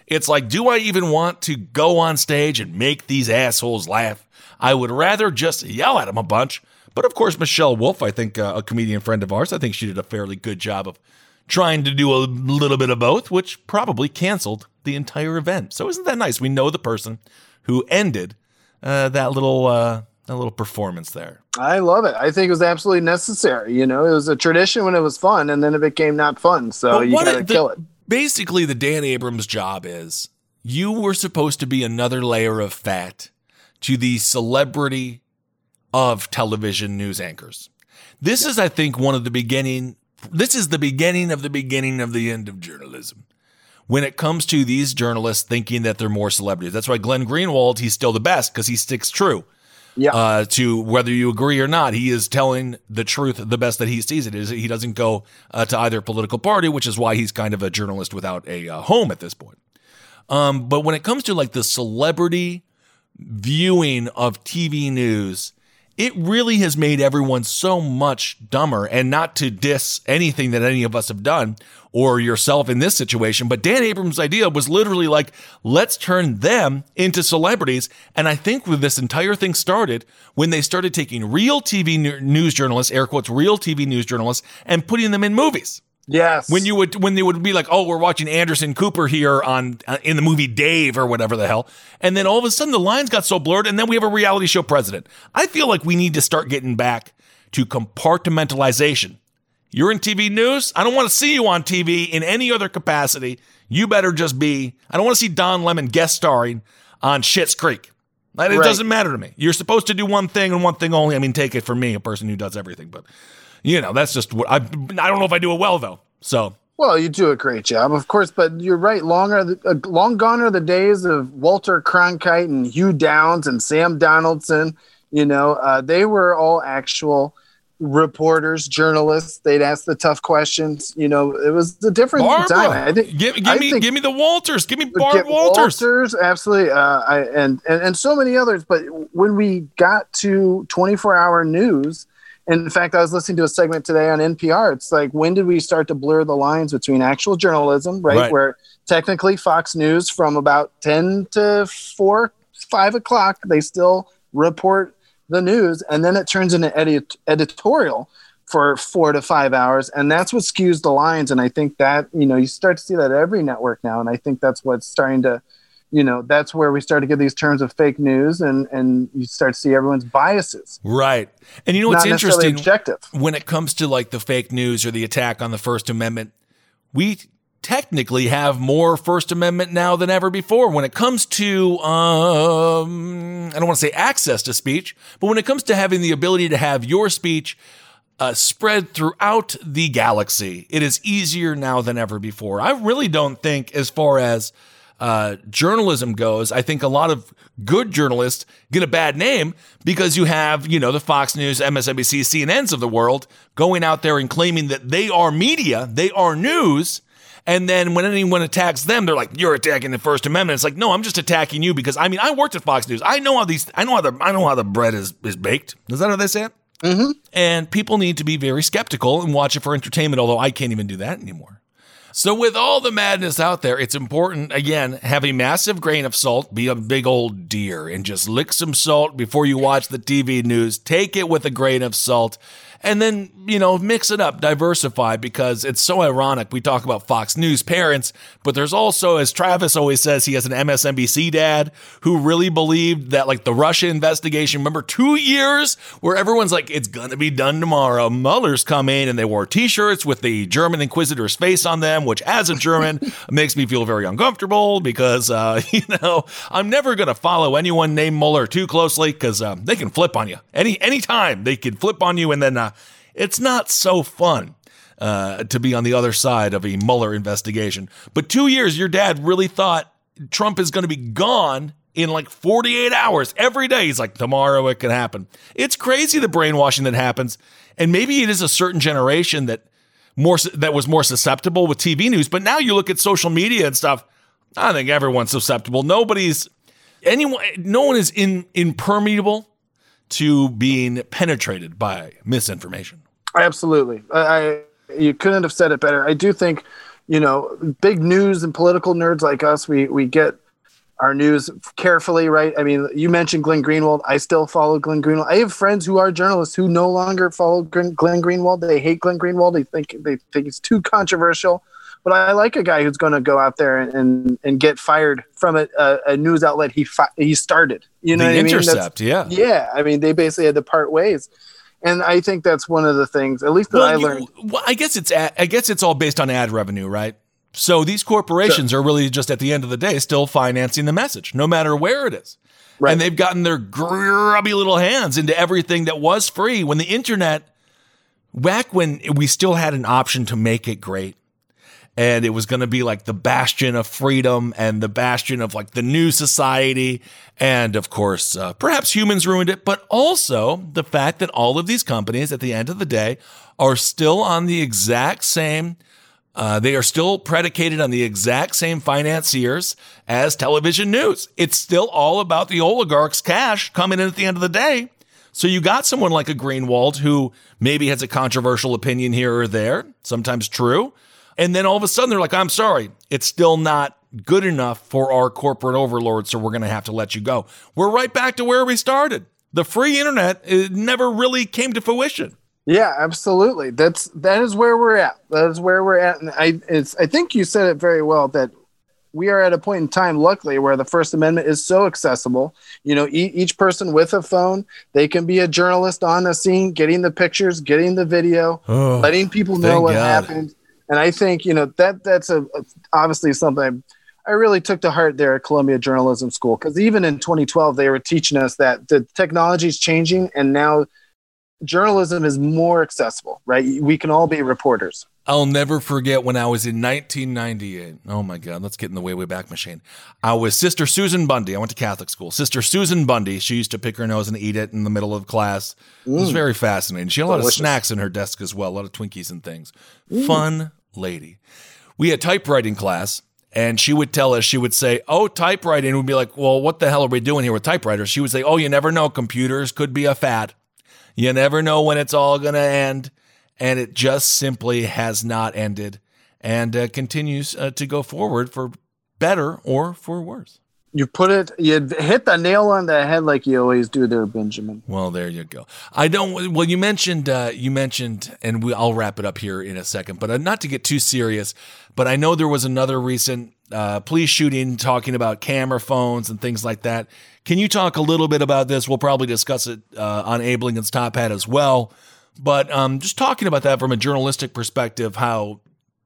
it's like, do I even want to go on stage and make these assholes laugh? I would rather just yell at them a bunch. But of course, Michelle Wolf, I think uh, a comedian friend of ours, I think she did a fairly good job of trying to do a little bit of both, which probably canceled the entire event. So isn't that nice? We know the person who ended uh, that little uh, that little performance there. I love it. I think it was absolutely necessary. You know, it was a tradition when it was fun, and then it became not fun. So you gotta it- the- kill it. Basically, the Dan Abrams job is you were supposed to be another layer of fat to the celebrity of television news anchors. This is, I think, one of the beginning. This is the beginning of the beginning of the end of journalism. When it comes to these journalists thinking that they're more celebrities, that's why Glenn Greenwald he's still the best because he sticks true. Yeah. Uh, to whether you agree or not, he is telling the truth the best that he sees it. Is he doesn't go uh, to either political party, which is why he's kind of a journalist without a uh, home at this point. Um, but when it comes to like the celebrity viewing of TV news, it really has made everyone so much dumber and not to diss anything that any of us have done or yourself in this situation. But Dan Abrams' idea was literally like, let's turn them into celebrities. And I think with this entire thing started when they started taking real TV news journalists, air quotes, real TV news journalists, and putting them in movies. Yes. When you would when they would be like, "Oh, we're watching Anderson Cooper here on uh, in the movie Dave or whatever the hell." And then all of a sudden the lines got so blurred and then we have a reality show president. I feel like we need to start getting back to compartmentalization. You're in TV news? I don't want to see you on TV in any other capacity. You better just be I don't want to see Don Lemon guest starring on Schitt's Creek. It right. doesn't matter to me. You're supposed to do one thing and one thing only. I mean, take it from me, a person who does everything, but you know, that's just what I. I don't know if I do it well though. So well, you do a great job, of course, but you're right. Longer, uh, long gone are the days of Walter Cronkite and Hugh Downs and Sam Donaldson. You know, uh, they were all actual reporters, journalists. They'd ask the tough questions. You know, it was a different Barbara. time. I think. Give, give I me, give me the Walters. Give me Barb Walters. Walters, absolutely. Uh, I, and, and and so many others. But when we got to 24 hour news in fact, I was listening to a segment today on NPR. It's like, when did we start to blur the lines between actual journalism, right? right. Where technically Fox News from about 10 to 4, 5 o'clock, they still report the news. And then it turns into edit- editorial for four to five hours. And that's what skews the lines. And I think that, you know, you start to see that every network now. And I think that's what's starting to you know that's where we start to get these terms of fake news and and you start to see everyone's biases. Right. And you know what's interesting? objective. when it comes to like the fake news or the attack on the first amendment we technically have more first amendment now than ever before when it comes to um i don't want to say access to speech but when it comes to having the ability to have your speech uh, spread throughout the galaxy it is easier now than ever before. I really don't think as far as uh, journalism goes, I think a lot of good journalists get a bad name because you have, you know, the Fox News, MSNBC, CNNs of the world going out there and claiming that they are media, they are news. And then when anyone attacks them, they're like, "You're attacking the First Amendment." It's like, no, I'm just attacking you because I mean, I worked at Fox News. I know how these, I know how the, I know how the bread is is baked. Is that how they say it? Mm-hmm. And people need to be very skeptical and watch it for entertainment. Although I can't even do that anymore. So, with all the madness out there, it's important, again, have a massive grain of salt, be a big old deer, and just lick some salt before you watch the TV news. Take it with a grain of salt and then, you know, mix it up, diversify because it's so ironic. We talk about Fox News parents, but there's also, as Travis always says, he has an MSNBC dad who really believed that, like, the Russia investigation, remember two years where everyone's like, it's going to be done tomorrow. Mueller's coming, and they wore t shirts with the German Inquisitor's face on them, which, as a German, (laughs) makes me feel very uncomfortable because, uh, (laughs) you know, I'm never going to follow anyone named Mueller too closely because uh, they can flip on you. Any anytime they can flip on you and then uh, it's not so fun. Uh, to be on the other side of a Mueller investigation. But two years, your dad really thought Trump is going to be gone in like 48 hours every day. He's like, tomorrow it can happen. It's crazy the brainwashing that happens. And maybe it is a certain generation that more that was more susceptible with TV news. But now you look at social media and stuff. I think everyone's susceptible. Nobody's anyone. No one is in impermeable to being penetrated by misinformation. Absolutely. I, you couldn't have said it better. I do think, you know, big news and political nerds like us, we we get our news carefully, right? I mean, you mentioned Glenn Greenwald. I still follow Glenn Greenwald. I have friends who are journalists who no longer follow Glenn Greenwald. They hate Glenn Greenwald. They think they think he's too controversial. But I like a guy who's going to go out there and, and, get fired from a, a, a news outlet he fi- he started. You know, the Intercept, I mean? yeah, yeah. I mean, they basically had to part ways, and I think that's one of the things, at least that well, I learned. You, well, I guess it's ad, I guess it's all based on ad revenue, right? So these corporations sure. are really just at the end of the day still financing the message, no matter where it is. Right. And they've gotten their grubby little hands into everything that was free when the internet, back when we still had an option to make it great, and it was going to be like the bastion of freedom and the bastion of like the new society. And of course, uh, perhaps humans ruined it, but also the fact that all of these companies at the end of the day are still on the exact same. Uh, they are still predicated on the exact same financiers as television news. It's still all about the oligarchs' cash coming in at the end of the day. So you got someone like a Greenwald who maybe has a controversial opinion here or there, sometimes true. And then all of a sudden they're like, I'm sorry, it's still not good enough for our corporate overlords, so we're going to have to let you go. We're right back to where we started. The free internet it never really came to fruition. Yeah, absolutely. That's that is where we're at. That is where we're at, and I it's I think you said it very well that we are at a point in time, luckily, where the First Amendment is so accessible. You know, e- each person with a phone, they can be a journalist on the scene, getting the pictures, getting the video, Oh, letting people know what God. happened. And I think you know that that's a, a- obviously something I really took to heart there at Columbia Journalism School because even in 2012 they were teaching us that the technology is changing and now journalism is more accessible. Right, we can all be reporters. I'll never forget when I was in 1998. Oh my God, let's get in the way, way back machine. I was Sister Susan Bundy. I went to Catholic school. Sister Susan Bundy, she used to pick her nose and eat it in the middle of class. It was Mm. very fascinating. She had a lot Delicious. of snacks in her desk as well, a lot of Twinkies and things. Fun lady. We had typewriting class, and she would tell us, she would say, Oh, typewriting. We'd be like, Well, what the hell are we doing here with typewriters? She would say, Oh, you never know. Computers could be a fad. You never know when it's all going to end. And it just simply has not ended and uh, continues uh, to go forward for better or for worse. You put it, you hit the nail on the head like you always do there, Benjamin. Well, there you go. I don't. Well, you mentioned uh, you mentioned, and we, I'll wrap it up here in a second. But uh, not to get too serious, but I know there was another recent uh, police shooting talking about camera phones and things like that. Can you talk a little bit about this? We'll probably discuss it uh, on Lincoln's Top Hat as well. But um, just talking about that from a journalistic perspective, how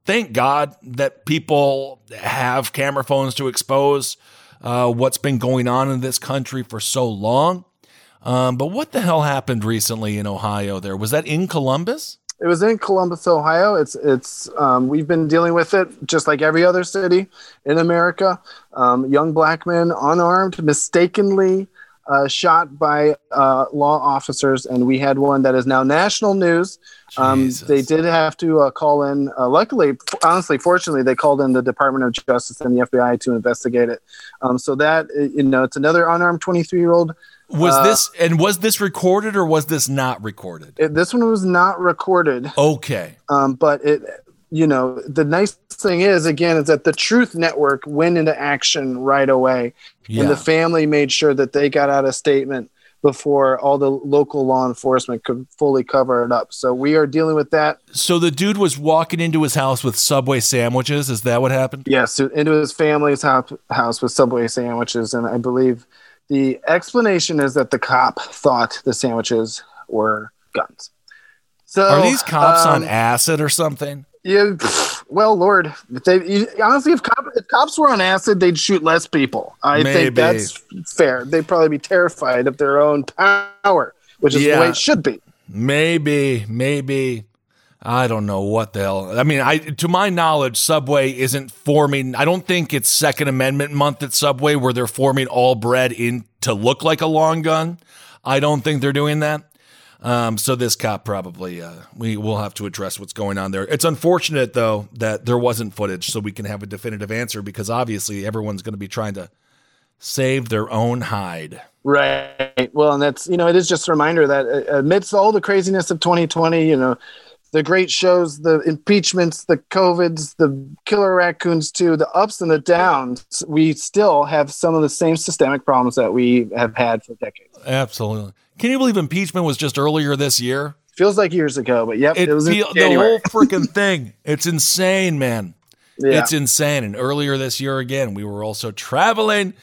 thank God that people have camera phones to expose uh, what's been going on in this country for so long. Um, but what the hell happened recently in Ohio? There was that in Columbus. It was in Columbus, Ohio. It's it's um, we've been dealing with it just like every other city in America. Um, young black men unarmed, mistakenly uh, shot by uh, law officers, and we had one that is now national news. Um, they did have to uh, call in. Uh, luckily, honestly, fortunately, they called in the Department of Justice and the FBI to investigate it. Um, so that uh, you know, it's another unarmed 23 year old. Was Uh, this and was this recorded or was this not recorded? It, this one was not recorded. Okay. Um, but it, you know, the nice thing is, again, is that the Truth Network went into action right away, Yeah. and the family made sure that they got out a statement before all the local law enforcement could fully cover it up. So we are dealing with that. So the dude was walking into his house with Subway sandwiches. Is that what happened? Yes, to- into his family's house, with Subway sandwiches, and I believe the explanation is that the cop thought the sandwiches were guns. So Are these cops um, on acid or something? Yeah, well, Lord, if they you, honestly, if, cop, if cops were on acid, they'd shoot less people. I Maybe. think that's fair. They'd probably be terrified of their own power, which is the way it should be. Maybe, maybe. I don't know what the hell. I mean, I to my knowledge, Subway isn't forming. I don't think it's Second Amendment month at Subway where they're forming all bread in to look like a long gun. I don't think they're doing that. Um, so this cop probably uh, we will have to address what's going on there. It's unfortunate though that there wasn't footage, so we can have a definitive answer because obviously everyone's going to be trying to save their own hide. Right. Well, and that's you know, it is just a reminder that uh, amidst all the craziness of 2020, you know, the great shows, the impeachments, the covids, the killer raccoons too, the ups and the downs, we still have some of the same systemic problems that we have had for decades. Absolutely. Can you believe impeachment was just earlier this year? Feels like years ago, but yep, it, It was feel, the whole (laughs) freaking thing. It's insane, man. Yeah. It's insane. And earlier this year, again, we were also traveling,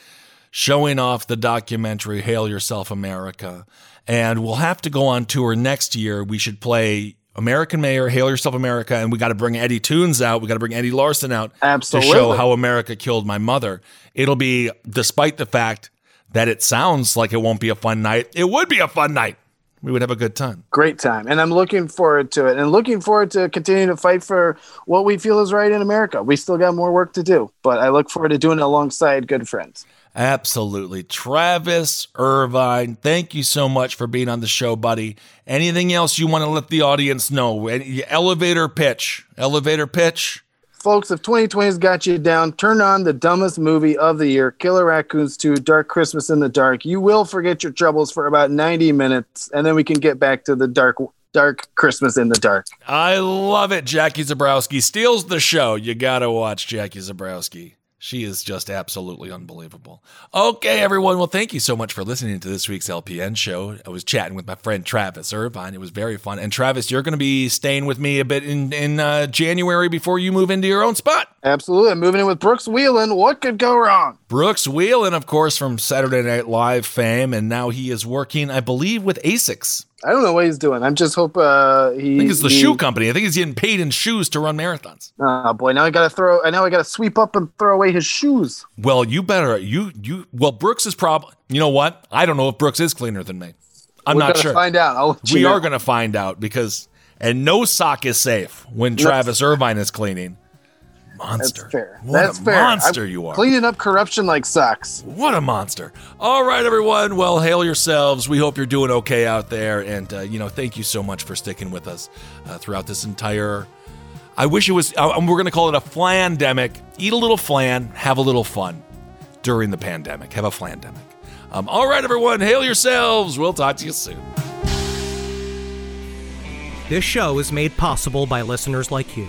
showing off the documentary "Hail Yourself, America," and we'll have to go on tour next year. We should play American Mayor, Hail Yourself, America, and we got to bring Eddie Tunes out. We got to bring Eddie Larson out to show how America killed my mother. It'll be, despite the fact that it sounds like it won't be a fun night, it would be a fun night. We would have a good time. Great time. And I'm looking forward to it and looking forward to continuing to fight for what we feel is right in America. We still got more work to do, but I look forward to doing it alongside good friends. Absolutely. Travis Irvine, thank you so much for being on the show, buddy. Anything else you want to let the audience know? Elevator pitch? Elevator pitch? folks, if 2020's got you down, turn on the dumbest movie of the year, Killer Raccoons 2 Dark Christmas in the Dark. You will forget your troubles for about 90 minutes, and then we can get back to the dark dark Christmas in the dark. I love it. Jackie Zebrowski steals the show. You got to watch Jackie Zebrowski. She is just absolutely unbelievable. Okay, everyone. Well, thank you so much for listening to this week's LPN show. I was chatting with my friend Travis Irvine. It was very fun. And Travis, you're going to be staying with me a bit in in uh, January before you move into your own spot. Absolutely. I'm moving in with Brooks Wheelan. What could go wrong? Brooks Wheelan, of course, from Saturday Night Live fame, and now he is working, I believe, with Asics. I don't know what he's doing. I'm just hope uh, he. I think it's the he- shoe company. I think he's getting paid in shoes to run marathons. Oh boy! Now I gotta throw. I now I gotta sweep up and throw away his shoes. Well, you better you you. Well, Brooks is probably. You know what? I don't know if Brooks is cleaner than me. I'm We're not sure. Find out. I'll we know. are going to find out because and no sock is safe when Travis Irvine is cleaning. Monster. That's fair. What That's a fair. monster I'm you are. Cleaning up corruption like socks. What a monster. All right, everyone. Well, hail yourselves. We hope you're doing okay out there. And, uh, you know, thank you so much for sticking with us uh, throughout this entire. I wish it was. Uh, we're going to call it a flandemic. Eat a little flan, have a little fun during the pandemic. Have a flandemic. Um, all right, everyone. Hail yourselves. We'll talk to you soon. This show is made possible by listeners like you.